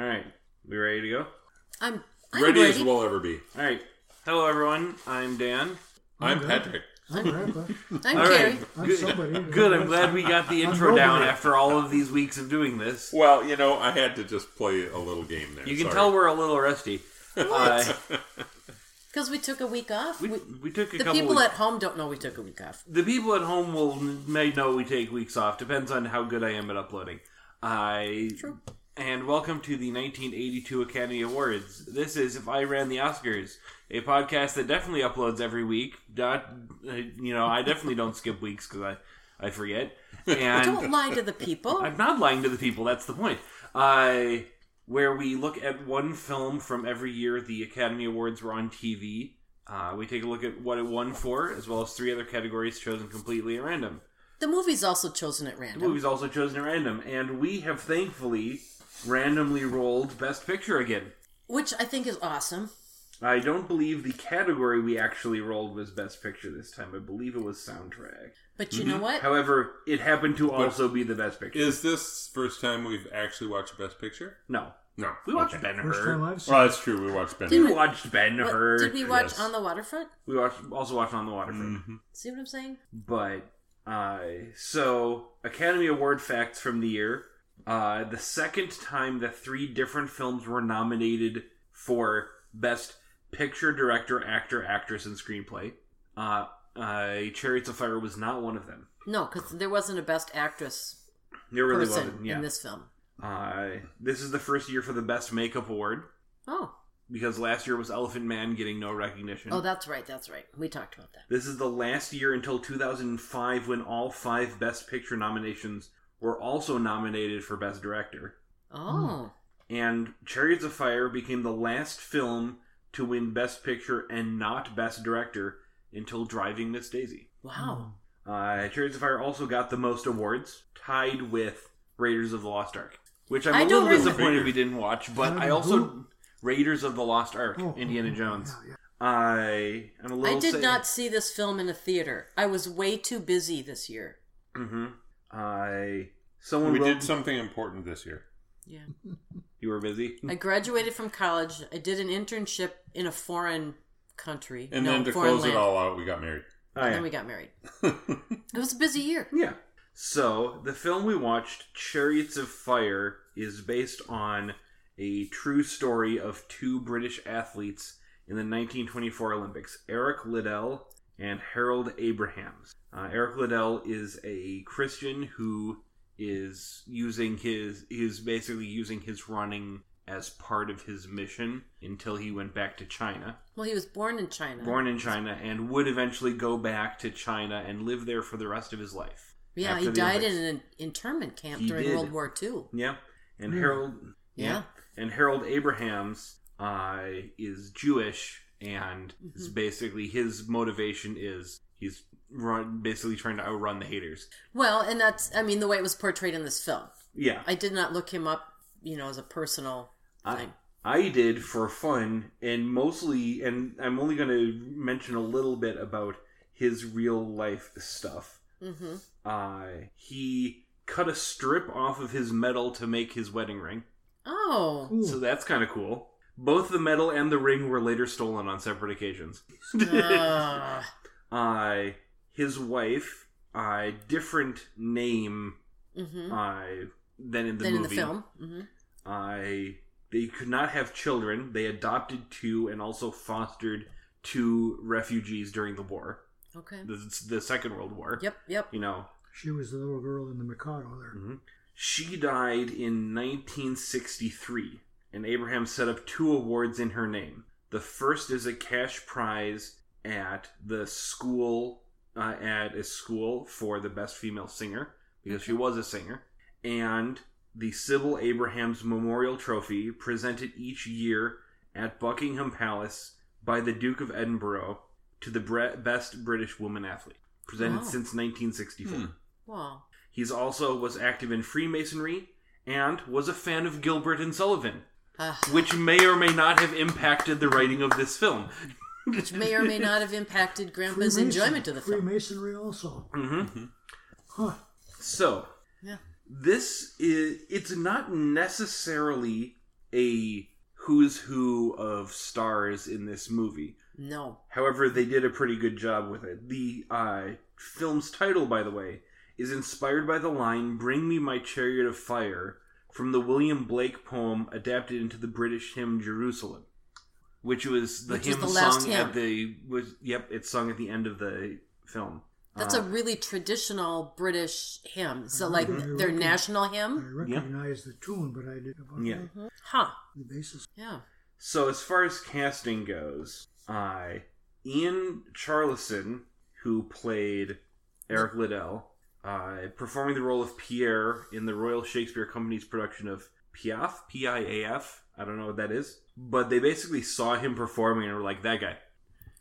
All right, we ready to go? I'm, I'm Ready, ready. as we'll ever be. All right. Hello, everyone. I'm Dan. I'm good. Patrick. I'm Grandpa. I'm All Carrie. right. I'm Good. Good. I'm glad we got the intro down after all of these weeks of doing this. Well, you know, I had to just play a little game there. You can Sorry. tell we're a little rusty. Uh, Because we took a week off. we, We- we took a the couple. people weeks- at home don't know we took a week off. the people at home will may know we take weeks off. Depends on how good I am at uploading. I True. And welcome to the 1982 Academy Awards. This is if I ran the Oscars, a podcast that definitely uploads every week. Not, uh, you know, I definitely don't skip weeks because I I forget. And Don't lie to the people. I'm not lying to the people. That's the point. Uh, where we look at one film from every year the Academy Awards were on TV. Uh, we take a look at what it won for, as well as three other categories chosen completely at random. The movie's also chosen at random. The movie's also chosen at random, and we have thankfully randomly rolled Best Picture again. Which I think is awesome. I don't believe the category we actually rolled was Best Picture this time. I believe it was soundtrack. But you know what? However, it happened to also be the Best Picture. Is this first time we've actually watched Best Picture? no, No. we watched Okay. Ben First time Hur. I've seen Well, that's true. We watched Ben. Did We watched Ben What- Hur. did we watch yes. on the waterfront? We watched also watched on the waterfront. Mhm. See what I'm saying? But uh, so Academy Award facts from the year. Uh, the second time that three different films were nominated for Best Picture, Director, Actor, Actress, and Screenplay. Uh, uh, Chariots of Fire was not one of them. No, because there wasn't a best actress There really person wasn't. Yeah. in this film. Uh, this is the first year for the Best Makeup Award Oh, because last year was Elephant Man getting no recognition. oh, that's right. That's right. We talked about that. This is the last year until 2005 when all five Best Picture nominations were also nominated for Best Director. Oh, And Chariots of Fire became the last film to win Best Picture and not Best Director until Driving Miss Daisy. wow. Uh, Chariots of Fire also got the most awards, tied with Raiders of the Lost Ark, which I'm I a don't little remember- disappointed we didn't watch. But I also Who? Raiders of the Lost Ark, Oh, Indiana Jones. yeah, yeah. I am a little. I did sa- not see this film in a theater. I was way too busy this year. Mm-hmm. I someone We wrote, did something important this year. Yeah. You were busy. I graduated from college. I did an internship in a foreign country. And no, then to close land. it all out, we got married. Oh, and yeah. then we got married. It was a busy year. Yeah. So the film we watched, Chariots of Fire, is based on a true story of two British athletes in the 1924 Olympics, Eric Liddell and Harold Abrahams. Uh, Eric Liddell is a Christian who is using his is basically using his running as part of his mission until he went back to China Well, he was born in China. born in China and would eventually go back to China and live there for the rest of his life. yeah, after he died Olympics. in an internment camp He during did. World War II. Yeah, and Hmm. Harold. Yeah. and Harold Abrahams uh, is Jewish, and Mm-hmm. basically his motivation is he's run basically trying to outrun the haters. Well, and that's, I mean, the way it was portrayed in this film. Yeah, I did not look him up, you know, as a personal I, thing. I did for fun, and mostly, and I'm only going to mention a little bit about his real life stuff. hmm Uh, he cut a strip off of his medal to make his wedding ring. Oh. Ooh. So that's kind of cool. Both the medal and the ring were later stolen on separate occasions. Ah. uh, his wife, uh, different name hmm uh, than in the Then in movie. the film. hmm Uh, they could not have children. They adopted two and also fostered two refugees during the war, Okay. the, the Second World War. Yep, yep. You know, She was the little girl in the Mikado there. Mhm. She died in 1963, and Abraham set up two awards in her name. The first is a cash prize at the school, uh, at a school for the best female singer, because she was a singer, and the Sybil Abrahams Memorial Trophy, presented each year at Buckingham Palace by the Duke of Edinburgh to the bre- best British woman athlete, presented Wow. since 1964. Hmm. Wow. He's also was active in Freemasonry and was a fan of Gilbert and Sullivan, Ah, which may or may not have impacted the writing of this film. which may or may not have impacted Grandpa's Freemason- enjoyment of the film. Freemasonry also. hmm Huh. So, Yeah. this is it's not necessarily a who's who of stars in this movie. No. However, they did a pretty good job with it. The uh, film's title, by the way, is inspired by the line "Bring me my chariot of fire" from the William Blake poem adapted into the British hymn "Jerusalem," which was the Which hymn the last sung hymn. at the was yep, it's sung at the end of the film. That's Uh, a really traditional British hymn. So, like, their Mhm. national hymn. I hymn? recognize the tune, but I didn't about Yeah. the, Huh. the basis. Yeah. So as far as casting goes, uh, Ian Charleson, who played Eric Liddell, uh, performing the role of Pierre in the Royal Shakespeare Company's production of Piaf, P-I-A-F. I don't know what that is, but they basically saw him performing and were like, "That guy."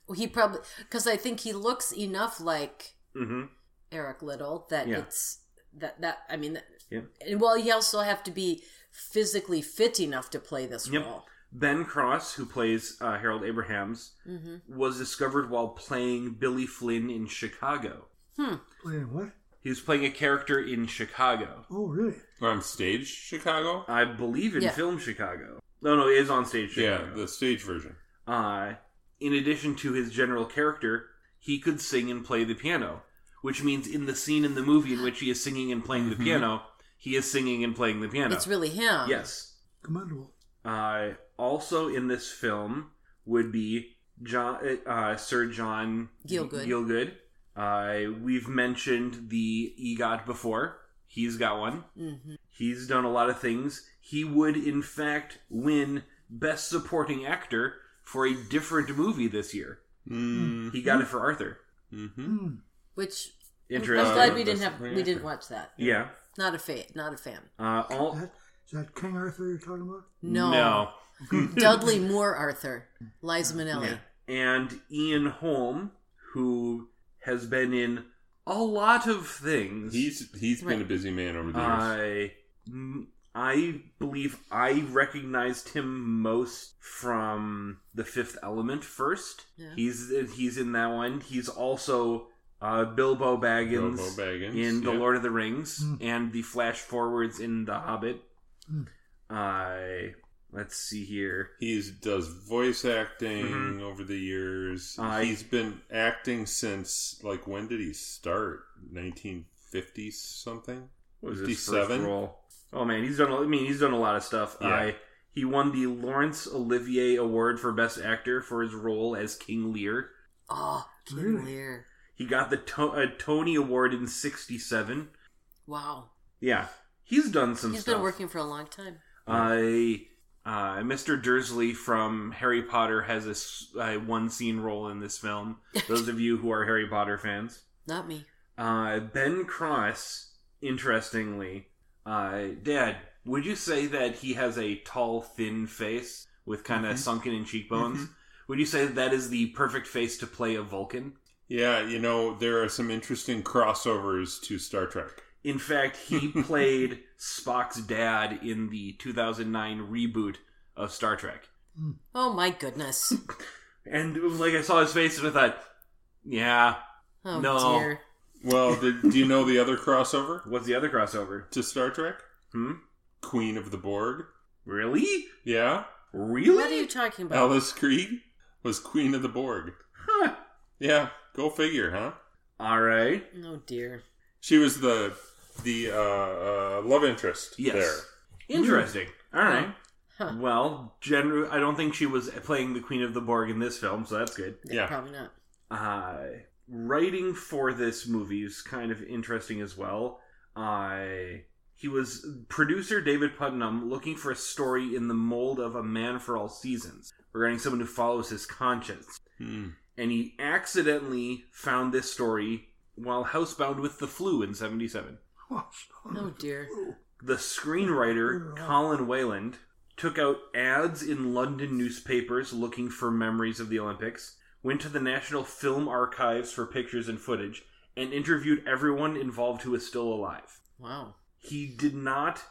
Well, he probably, because I think he looks enough like hmm Eric Liddell that Yeah. it's, that, that, I mean, that, Yeah. and well, you also have to be physically fit enough to play this Yep. role. Ben Cross, who plays uh, Harold Abrahams, hmm was discovered while playing Billy Flynn in Chicago. Playing what? He was playing a character in Chicago. Oh, really? On stage, Chicago? I believe in Yeah. film Chicago. No, no, it is on stage Chicago. Yeah, the stage version. uh, in addition to his general character, he could sing and play the piano, which means in the scene in the movie in which he is singing and playing the Mhm. piano, he is singing and playing the piano. It's really him. yes. Commendable. Uh, also in this film would be John, uh, Sir John Gielgud. Gielgud. Uh, we've mentioned the EGOT before. He's got one. hmm He's done a lot of things. He would, in fact, win Best Supporting Actor for a different movie this year. Mm-hmm. He got it for Arthur. Mm-hmm. Hmm. Which, Interesting. I'm glad we Uh, didn't have, pretty we didn't watch that. Yeah. Not a fan, not a fan. Uh, all That, is that King Arthur you're talking about? No. Dudley Moore Arthur. Liza Minnelli. Yeah. And Ian Holm, who has been in a lot of things. He's he's been a busy man over the years. I I believe I recognized him most from The Fifth Element first. Yeah. He's he's in that one. He's also uh, Bilbo Baggins, Bilbo Baggins, in The yeah. Lord of the Rings Hmm. and the flash forwards in The Hobbit. Hmm. I let's see here. He does voice acting Mhm. over the years. I- He's been acting since like when did he start? 1950 something. What was his first 57? role? Oh man, he's done. a- I mean, he's done a lot of stuff. Yeah. I he won the Laurence Olivier Award for Best Actor for his role as King Lear. Oh, King Really? Lear. He got the to- uh, Tony Award in '67. Wow. Yeah, he's done some He's stuff. been working for a long time. I, uh, Mr. Dursley from Harry Potter has a, uh, one scene role in this film. Those of you who are Harry Potter fans. Not me. Uh, ben Cross, interestingly, uh, Dad, would you say that he has a tall, thin face with kind of Mhm. sunken in cheekbones? Mhm. Would you say that, that is the perfect face to play a Vulcan? Yeah, you know there are some interesting crossovers to Star Trek. In fact, he played Spock's dad in the 2009 reboot of Star Trek. Oh my goodness. And it was like I saw his face and I thought, yeah. Oh No. dear. Well, did, do you know the other crossover What's the other crossover? to Star Trek? Hmm? Queen of the Borg. Really? Yeah, Really? What are you talking about? Alice Krige was Queen of the Borg. Huh. Yeah, go figure, huh? All right. Oh dear. She was the the uh, uh, love interest Yes. there. Interesting. All right. Huh. Well, generally, I don't think she was playing the Queen of the Borg in this film, so that's good. Yeah. Probably not. Uh, writing for this movie is kind of interesting as well. Uh, he was producer David Puttnam looking for a story in the mold of A Man for All Seasons regarding someone who follows his conscience. Hmm. And he accidentally found this story while housebound with the flu in 77. Oh, Oh dear. The screenwriter, Colin Welland, took out ads in London newspapers looking for memories of the Olympics, went to the National Film Archives for pictures and footage, and interviewed everyone involved who is still alive. Wow. He did not.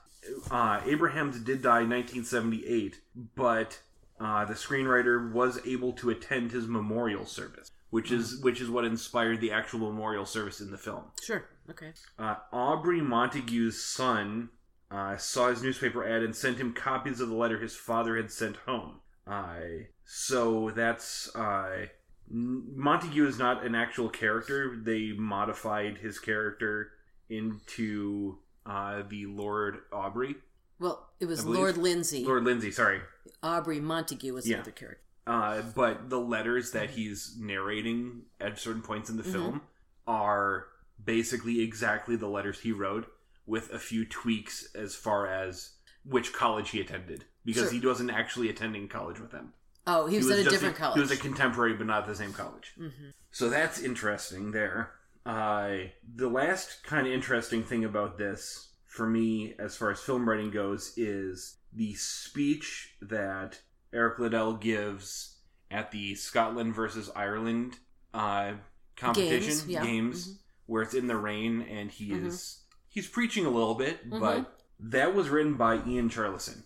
Uh, Abrahams did die in 1978, but uh, the screenwriter was able to attend his memorial service, which is which is what inspired the actual memorial service in the film. Sure. Okay. Uh, Aubrey Montague's son uh, saw his newspaper ad and sent him copies of the letter his father had sent home. Uh, so that's uh, Montague is not an actual character. They modified his character into uh, the Lord Aubrey, Well, it was Lord Lindsay. Lord Lindsay. Sorry, Aubrey Montague was Yeah. the other character. uh, but the letters that he's narrating at certain points in the Mhm. film are basically exactly the letters he wrote, with a few tweaks as far as which college he attended, because Sure. he wasn't actually attending college with them. Oh, he was, at a different college. He was a contemporary, but not the same college. Mm-hmm. So that's interesting there. Uh, the last kind of interesting thing about this, for me, as far as film writing goes, is the speech that Eric Liddell gives at the Scotland versus Ireland uh, competition Games, yeah. games, Mhm. Where it's in the rain and he Mhm. is he's preaching a little bit, Mhm. but that was written by Ian Charleson.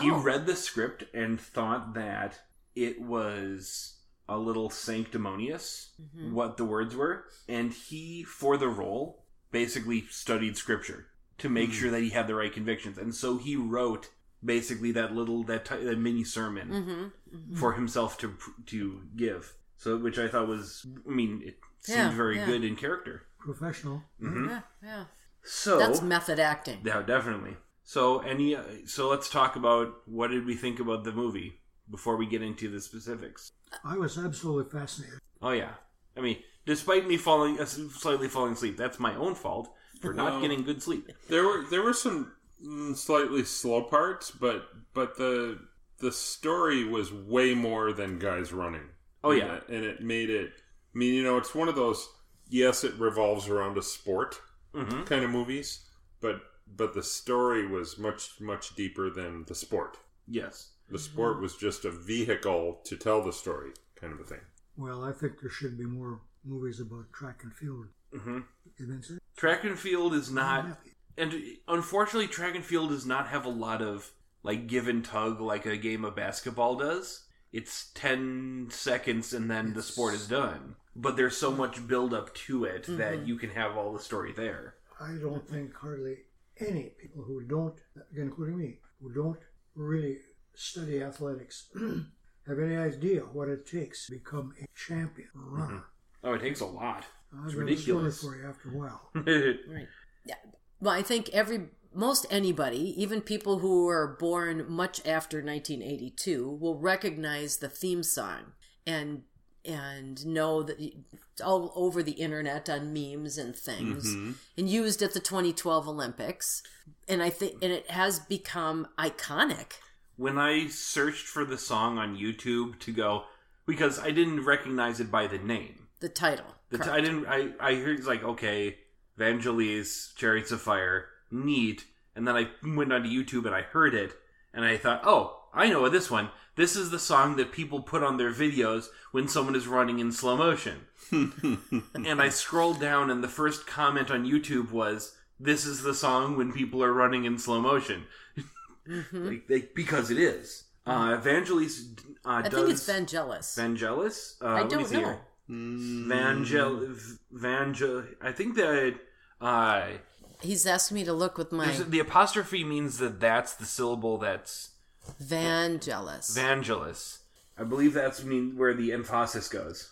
He Oh. read the script and thought that it was a little sanctimonious Mhm. what the words were, and he, for the role, basically studied scripture to make Hmm. sure that he had the right convictions, and so he wrote basically that little that, ti- that mini sermon Mhm. Mhm. for himself to to give. So, which I thought was, I mean, it seemed Yeah, very yeah. good in character. Professional. hmm Yeah, yeah. So That's method acting. yeah, definitely. So any so let's talk about what did we think about the movie before we get into the specifics. I was absolutely fascinated. Oh yeah, I mean, despite me falling uh, slightly falling asleep, that's my own fault for not Well- getting good sleep. There were there were some mm, slightly slow parts, but but the the story was way more than guys running. Oh, And yeah. it- and it made it. I mean, you know, it's one of those. Yes, it revolves around a sport hmm kind of movies, but but the story was much much deeper than the sport. Yes. The sport was just a vehicle to tell the story, kind of a thing. Well, I think there should be more movies about track and field. hmm You been saying? Track and field is not, and unfortunately, track and field does not have a lot of like give and tug like a game of basketball does. It's ten seconds and then the sport is done. But there's so much build up to it that Mhm. you can have all the story there. I don't think hardly any people who don't, including me, who don't really study athletics have any idea what it takes to become a champion runner. Oh, it takes a lot. I've It's got a ridiculous. story for you after a while. Right. Yeah. Well, I think every most anybody, even people who were born much after 1982, will recognize the theme song and and know that it's all over the internet on memes and things Mhm. and used at the 2012 Olympics. And I think and it has become iconic. when I searched for the song on YouTube to go because I didn't recognize it by the name. The title. The t-. I didn't. I I heard it's like okay, Vangelis, Chariots of Fire, neat. And then I went onto YouTube and I heard it, and I thought, oh, I know this one. This is the song that people put on their videos when someone is running in slow motion. and I scrolled down, and the first comment on YouTube was, "This is the song when people are running in slow motion." Mhm. like they, because it is. Uh, Vangelis uh, I think it's Vangelis. Vangelis. Uh, I don't know. here. Vangel Vangel. I think that uh, He's asking me to look with my there's- the apostrophe means that that's the syllable that's Vangelis. Vangelis. I believe that's mean where the emphasis goes.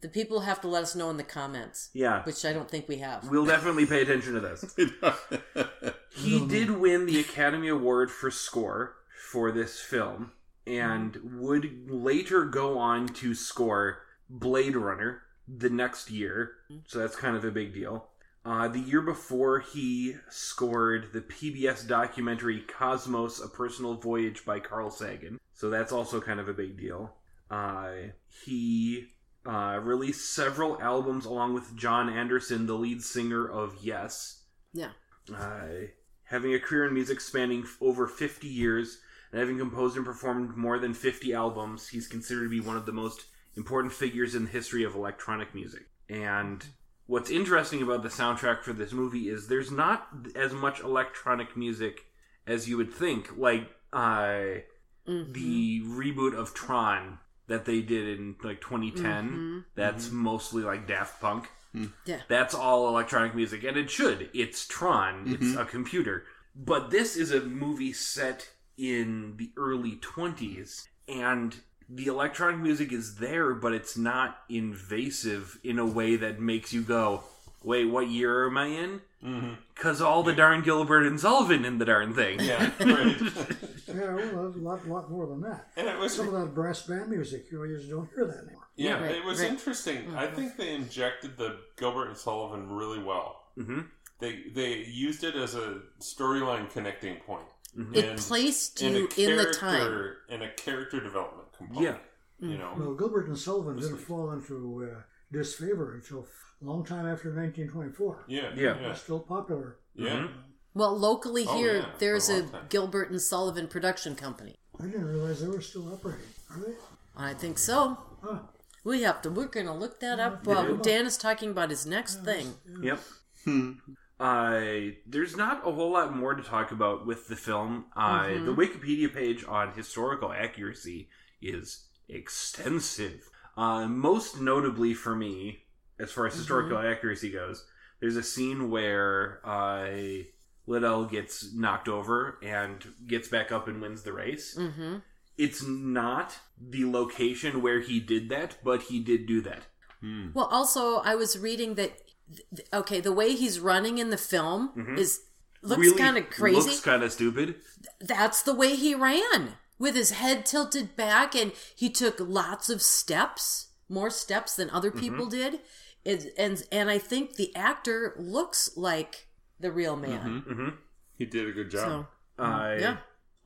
the people have to let us know in the comments, Yeah, which I don't think we have. we'll definitely pay attention to this. He did win the Academy Award for score for this film and would later go on to score Blade Runner the next year. So that's kind of a big deal. Uh, the year before, he scored the PBS documentary Cosmos A Personal Voyage by Carl Sagan. So that's also kind of a big deal. Uh, he uh, released several albums along with Jon Anderson, the lead singer of Yes. Yeah. Uh, having a career in music spanning f- over 50 years and having composed and performed more than 50 albums, he's considered to be one of the most important figures in the history of electronic music. And what's interesting about the soundtrack for this movie is there's not as much electronic music as you would think. Like uh, Mhm. the reboot of Tron that they did in like 2010, Mhm. that's mostly like Daft Punk. Yeah. That's all electronic music, and it should. It's Tron. It's a computer. But this is a movie set in the early 20s, and the electronic music is there, but it's not invasive in a way that makes you go, wait, what year am I in? Mm-hmm. Because all the darn Gilbert and Sullivan in the darn thing. Yeah, right. Yeah, well, a lot, lot more than that. and it was Some of that brass band music, you know, you just don't hear that anymore. yeah, Right, it was right. interesting. I think they injected the Gilbert and Sullivan really well. hmm They they used it as a storyline connecting point. Mm-hmm. It And- placed you in the time. and a character development component. Yeah. you mm. know. Well, Gilbert and Sullivan didn't fall into uh, disfavor until a long time after 1924. Yeah, Yeah. They're still popular. yeah. Mm-hmm. Well, locally Oh, here, yeah, there's a a. Gilbert and Sullivan production company. I didn't realize they were still operating. Are they? I think so. Huh. We have to. We're going to look that up. Well, Dan is talking about his next thing. Yep. Hmm. Uh, there's not a whole lot more to talk about with the film. Uh, The Wikipedia page on historical accuracy is extensive. Uh, most notably for me, as far as historical accuracy goes, there's a scene where uh, Liddell gets knocked over and gets back up and wins the race. Mm-hmm. It's not the location where he did that, but he did do that. Well, also, I was reading that. Th- Okay, the way he's running in the film is looks Really kind of crazy. Looks kind of stupid. That's the way he ran with his head tilted back, and he took lots of steps, more steps than other people did. It, and and I think the actor looks like the real man. hmm He did a good job. So Uh, yeah.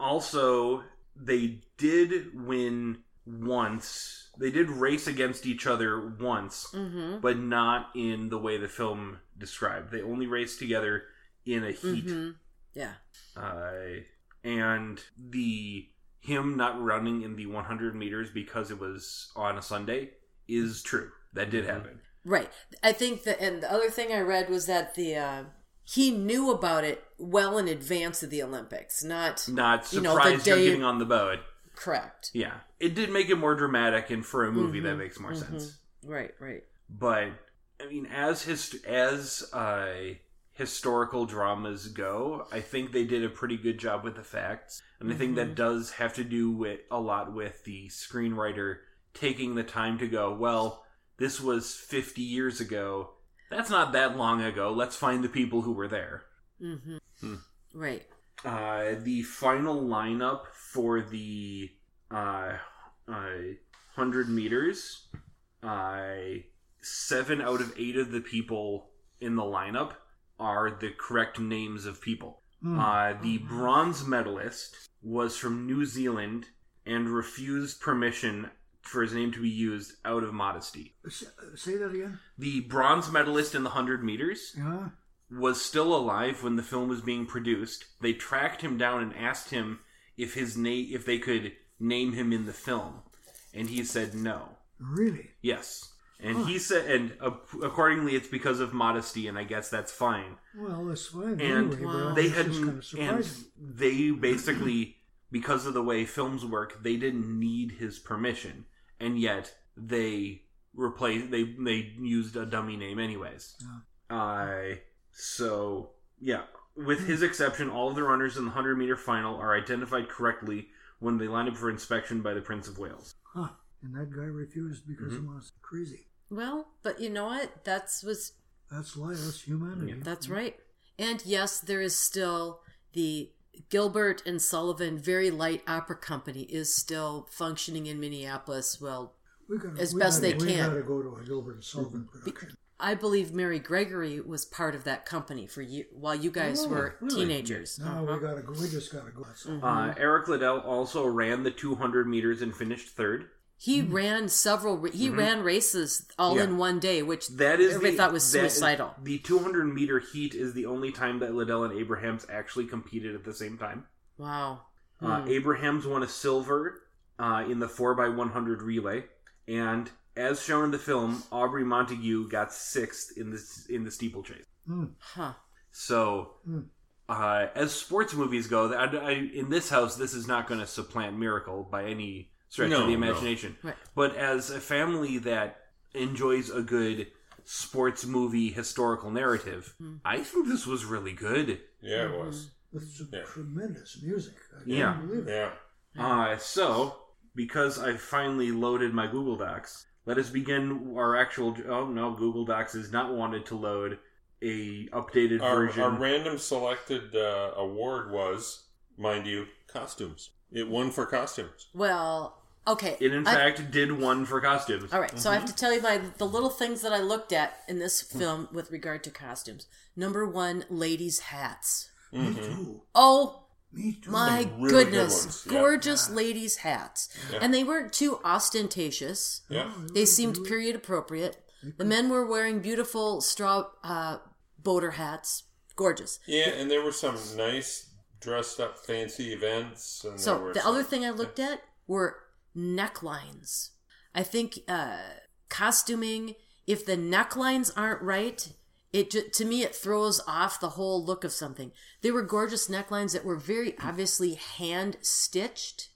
Also, they did win once. They did race against each other once, Mm-hmm. but not in the way the film described. They only raced together in a heat. Mm-hmm. Yeah. Uh, and the him not running in the 100 meters because it was on a Sunday is true. That did happen. Right. I think that, and the other thing I read was that the uh, he knew about it well in advance of the Olympics. Not Not You know, the surprised you're day- getting on the boat. Correct. Yeah, it did make it more dramatic, and for a movie that makes more sense. Right. Right. but I mean, as his as uh, historical dramas go, I think they did a pretty good job with the facts, and I think that does have to do with a lot with the screenwriter taking the time to go. Well, this was fifty years ago. That's not that long ago. Let's find the people who were there. Mm-hmm. Right. Uh, the final lineup for the uh, uh, 100 meters, uh, seven out of eight of the people in the lineup are the correct names of people. Uh, the bronze medalist was from New Zealand and refused permission for his name to be used out of modesty. Say that again. The bronze medalist in the 100 meters Yeah. Was still alive when the film was being produced. They tracked him down and asked him if his name if they could name him in the film, and he said no. Really? Yes, and he said, and uh, accordingly, it's because of modesty, and I guess that's fine. Well, that's fine. And anyway, but they had, kind of and they basically, because of the way films work, they didn't need his permission, and yet they replaced they they used a dummy name anyways. Uh, so yeah, with his exception, all of the runners in the hundred meter final are identified correctly when they line up for inspection by the Prince of Wales. Huh. And that guy refused because Mm-hmm. he was crazy. Well, but you know what? That's was That's life. That's humanity. that's right. And yes, there is still the Gilbert and Sullivan Very Light Opera Company is still functioning in Minneapolis. Well, We gotta, As we best gotta, they we can. gotta go to a Gilbert and Sullivan production. I believe Mary Gregory was part of that company for you while you guys Oh, were really? teenagers. No, Uh-huh. we gotta go. We just gotta go. That's all. Uh, Eric Liddell also ran the 200 meters and finished third. He ran several. ra- He ran races all Mm-hmm. Yeah. in one day, which That is everybody the, thought was that is- suicidal. the 200 meter heat is the only time that Liddell and Abrahams actually competed at the same time. wow. Uh, Abrahams won a silver uh, in the 4x100 relay, and as shown in the film, Aubrey Montague got sixth in the in the steeplechase. Huh. So, uh, as sports movies go, I, I, in this house, this is not going to supplant Miracle by any stretch No, of the imagination. no. imagination. Right. But as a family that enjoys a good sports movie historical narrative, I think this was really good. Yeah, it was. with some Yeah. tremendous music. I can't Yeah. believe it. Yeah. Uh, so, because I've finally loaded my Google Docs, let us begin our actual. Oh no, Google Docs is not wanted to load a updated Our, version. our random selected uh, award was, mind you, costumes. It won for costumes. Well, okay. it in I- fact did one for costumes. All right, so I have to tell you my the little things that I looked at in this film with regard to costumes. Number one, ladies' hats. Me too. Oh Me too. my Some really good goodness, yeah. gorgeous ladies' hats, Yeah. and they weren't too ostentatious. Yeah. They seemed period appropriate. The men were wearing beautiful straw uh, boater hats, gorgeous. Yeah, and there were some nice dressed up fancy events. And So the some- other thing I looked at were necklines. I think uh, costuming, if the necklines aren't right, it ju- to me it throws off the whole look of something. They were gorgeous necklines that were very obviously hand stitched.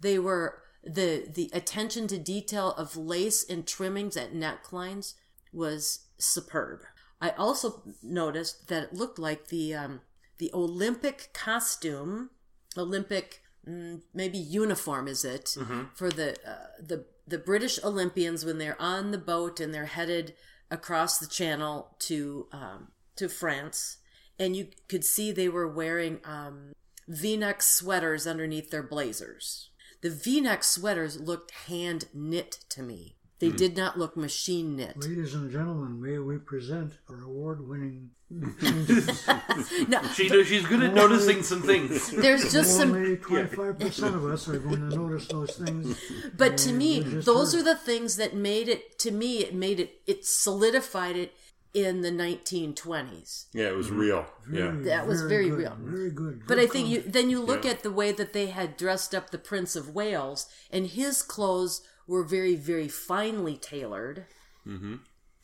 They were the the attention to detail of lace and trimmings at necklines was superb. I also noticed that it looked like the um, the Olympic costume, Olympic mm, maybe uniform is it for the uh, the the British Olympians when they're on the boat and they're headed across the channel to um, to France, and you could see they were wearing um, V-neck sweaters underneath their blazers. The V-neck sweaters looked hand knit to me. They hmm. did not look machine knit. Ladies and gentlemen, may we present our award-winning No, She she's good at noticing some things. there's just some Only 25% of us are going to notice those things. But to me, those heard. are the things that made it. To me, it made it. It solidified it in the 1920s. Yeah, it was real. Yeah. That was very good, real. Very good. But Good I think you then you look Yeah. at the way that they had dressed up the Prince of Wales, and his clothes were very, very finely tailored. Mm-hmm.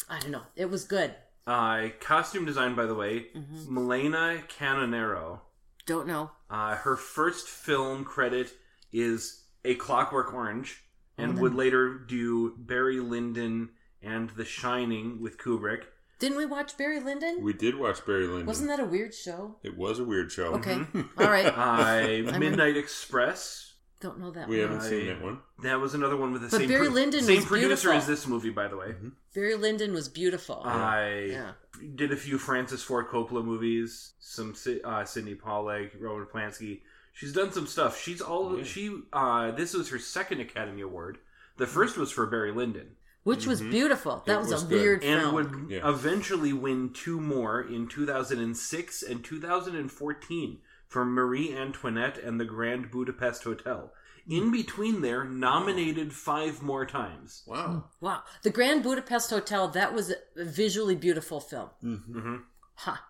I don't know. It was good. Uh, costume design, by the way, Mm-hmm. Milena Canonero. Don't know. Uh, her first film credit is A Clockwork Orange, and Mm-hmm. would later do Barry Lyndon and The Shining with Kubrick. Didn't we watch Barry Lyndon? We did watch Barry Lyndon. Wasn't that a weird show? It was a weird show. Okay. All right. Uh, Midnight Express. Don't know that one. We one. haven't seen that one. That was another one with the But same Barry Lyndon same was producer beautiful. as this movie, by the way. Barry Lyndon was beautiful. I Yeah. did a few Francis Ford Coppola movies, some Si- uh, Sydney Pollack, Roman Polanski. She's done some stuff. She's all she. Uh, this was her second Academy Award. The first was for Barry Lyndon, Which was beautiful. That It was, was a good. weird and film. would Yeah. eventually win two more in 2006 and 2014 for Marie Antoinette and the Grand Budapest Hotel. In between there, nominated five more times. Wow. Wow. The Grand Budapest Hotel, that was a visually beautiful film. Mm-hmm. Ha.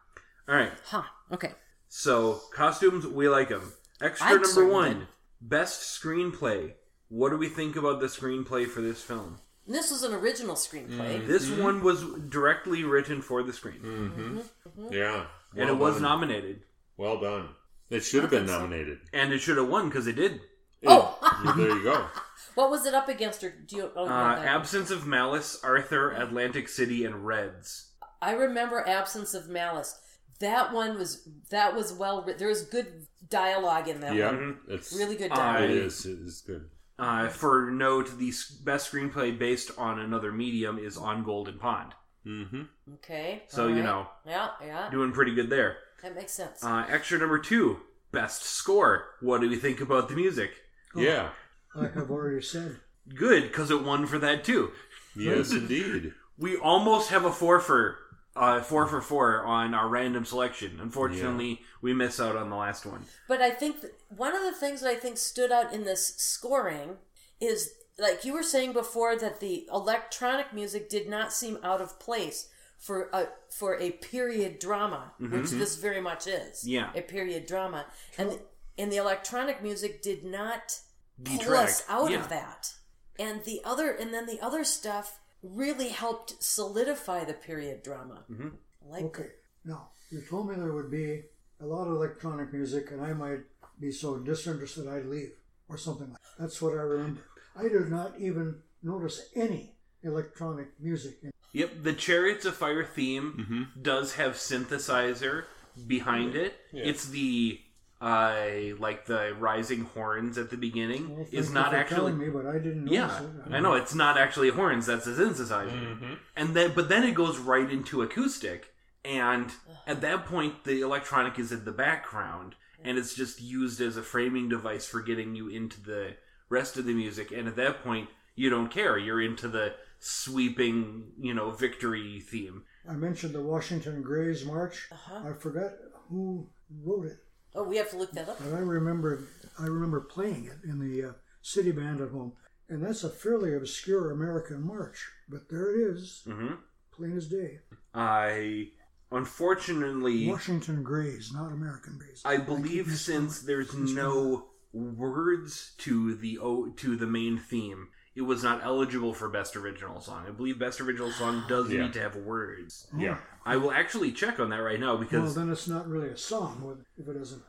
All right. Ha. Okay. So costumes, we like them. Extra I number one, did. best screenplay. What do we think about the screenplay for this film? This was an original screenplay. This one was directly written for the screen, Mm-hmm. Yeah. and Well it was done. nominated, Well done. It should have been nominated. and it should have won because it did. Oh! Yeah, there you go. What was it up against? Or do you? Oh, Uh, Absence of Malice, Arthur, Atlantic City, and Reds. I remember Absence of Malice. That one was that was well. writ- There was good dialogue in that Yeah, one. it's Really good I- dialogue. It is. It is good. Uh, for note, the s- best screenplay based on another medium is on Golden Pond. Mm-hmm. Okay. So, all you know. Yeah, yeah. Doing pretty good there. That makes sense. Uh, extra number two, best score. What do we think about the music? Yeah. I have already said. Good, because it won for that too. Yes, indeed. We almost have a four for uh, four for four on our random selection. Unfortunately, we miss out on the last one. But I think that one of the things that I think stood out in this scoring is like you were saying before that the electronic music did not seem out of place for a for a period drama, which this very much is. Yeah. a period drama, and and the electronic music did not pull Detract. us out Yeah. of that. And the other, and then the other stuff really helped solidify the period drama. Mm-hmm. Like Okay. Now, you told me there would be a lot of electronic music and I might be so disinterested I'd leave or something like that. That's what I remember. I did not even notice any electronic music. In Yep, the Chariots of Fire theme does have synthesizer, behind it. Yeah. It's the uh like the rising horns at the beginning Well, is not actually telling me, but I didn't yeah, it. I know it's not actually horns. That's a synthesizer, Mm-hmm. and then but then it goes right into acoustic, and at that point the electronic is in the background, and it's just used as a framing device for getting you into the rest of the music. And at that point, you don't care. You're into the sweeping, you know, victory theme. I mentioned the Washington Grays March. Uh-huh. I forgot who wrote it, Oh, we have to look that up. but I remember I remember playing it in the uh, city band at home, and that's a fairly obscure American march. But there it is, hmm plain as day. I unfortunately. Washington Grays, not American Grays. I keep believe since there's no words to the o to the main theme, it was not eligible for best original song. I believe best original song does Yeah. need to have words. Yeah. I will actually check on that right now because Well, then it's not really a song if it isn't.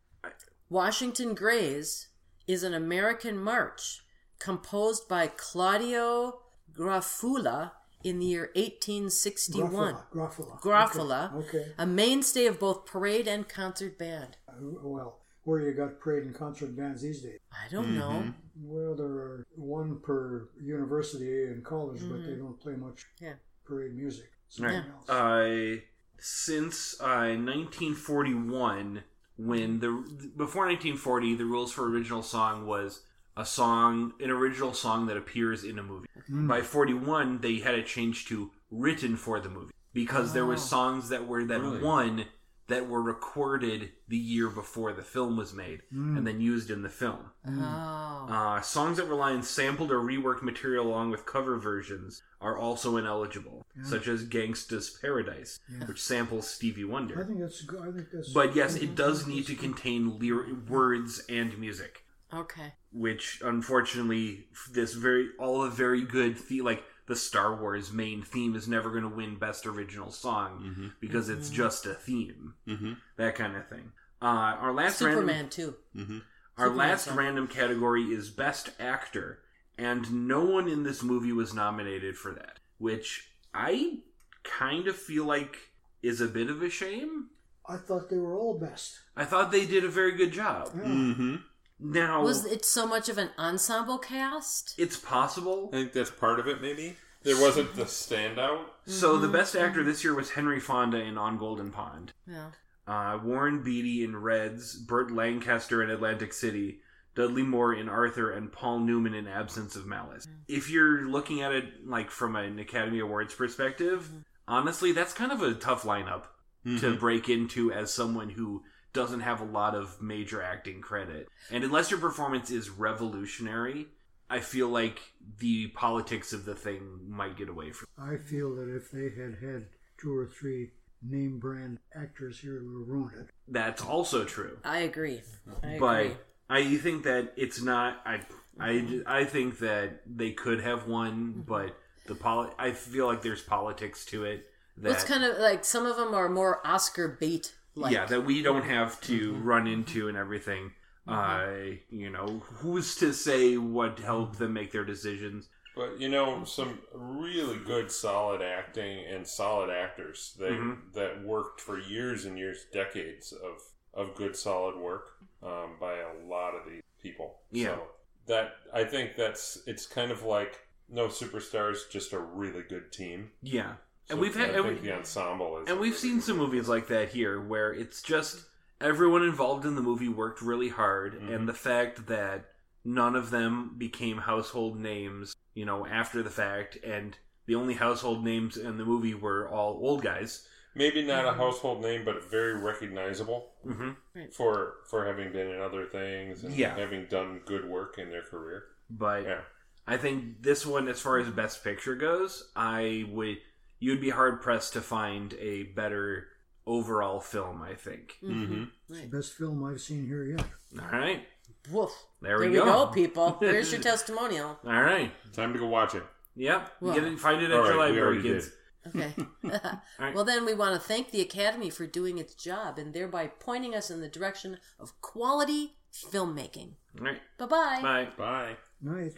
Washington Grays is an American march composed by Claudio Grafulla in the year 1861. Groffula. Groffula, Okay. okay. a mainstay of both parade and concert band. Uh, Well, where you got parade and concert bands these days? I don't know. Well, there are one per university and college, but they don't play much Yeah. parade music. Right. Something else. uh, since uh, 1941, when the before 1940, the rules for original song was a song, an original song that appears in a movie. Mm. By 41, they had it changed to written for the movie because there was Oh. songs that were that Really? won that were recorded the year before the film was made Mm. and then used in the film. Oh. Uh, songs that rely on sampled or reworked material along with cover versions are also ineligible, such as Gangsta's Paradise, Yeah. which samples Stevie I Wonder. think that's. go- I think that's. But yes, it does need to contain lyr- words and music, Okay. which unfortunately, this very all the very good the- like the Star Wars main theme is never going to win Best Original Song Mm-hmm. because it's just a theme, Mm-hmm. that kind of thing. Uh, our last random- Superman too. Mm-hmm. our Superman last song. random category is Best Actor, and no one in this movie was nominated for that, which I kind of feel like is a bit of a shame. I thought they were all best. I thought they did a very good job. Yeah. Mm-hmm. Now, Was it so much of an ensemble cast? it's possible. I think that's part of it. Maybe there wasn't the standout. So the Mhm. best actor this year was Henry Fonda in On Golden Pond, Yeah. uh, Warren Beatty in Reds, Burt Lancaster in Atlantic City, Dudley Moore in Arthur, and Paul Newman in Absence of Malice. If you're looking at it like from an Academy Awards perspective, honestly, that's kind of a tough lineup to Mhm. break into as someone who doesn't have a lot of major acting credit. And unless your performance is revolutionary, I feel like the politics of the thing might get away from. I feel that if they had had two or three name brand actors here, it would have ruined it. That's also true. I agree. I but agree. I think that it's not. I I I think that they could have won, mm-hmm. but the poli- I feel like there's politics to it. That Well, it's kind of like some of them are more Oscar bait like. yeah, that we don't have to run into and everything. Uh, you know, who's to say what helped them make their decisions? But you know, some really good, solid acting and solid actors they Mhm. that worked for years and years, decades of of good, solid work um, by a lot of these people. Yeah. So that I think that's it's kind of like no superstars, just a really good team. Yeah, So and we've had I and, think we, the ensemble is, and we've seen some movies like that here, where it's just everyone involved in the movie worked really hard, Mhm. and the fact that none of them became household names, you know, after the fact, and the only household names in the movie were all old guys. maybe not a household name, but very recognizable hmm for for having been in other things and Yeah. having done good work in their career. But Yeah. I think this one, as far as best picture goes, I would you'd be hard pressed to find a better overall film. I think. Mm-hmm. It's the best film I've seen here yet. All right, Woof. there, There we, we go. go, people. There's your testimonial. All right. Time to go watch it. Yep. Well- Get it, find it at your right, library, kids. did. Okay. right. Well, then we want to thank the Academy for doing its job and thereby pointing us in the direction of quality filmmaking. All right. Bye-bye. Bye. Bye. Night.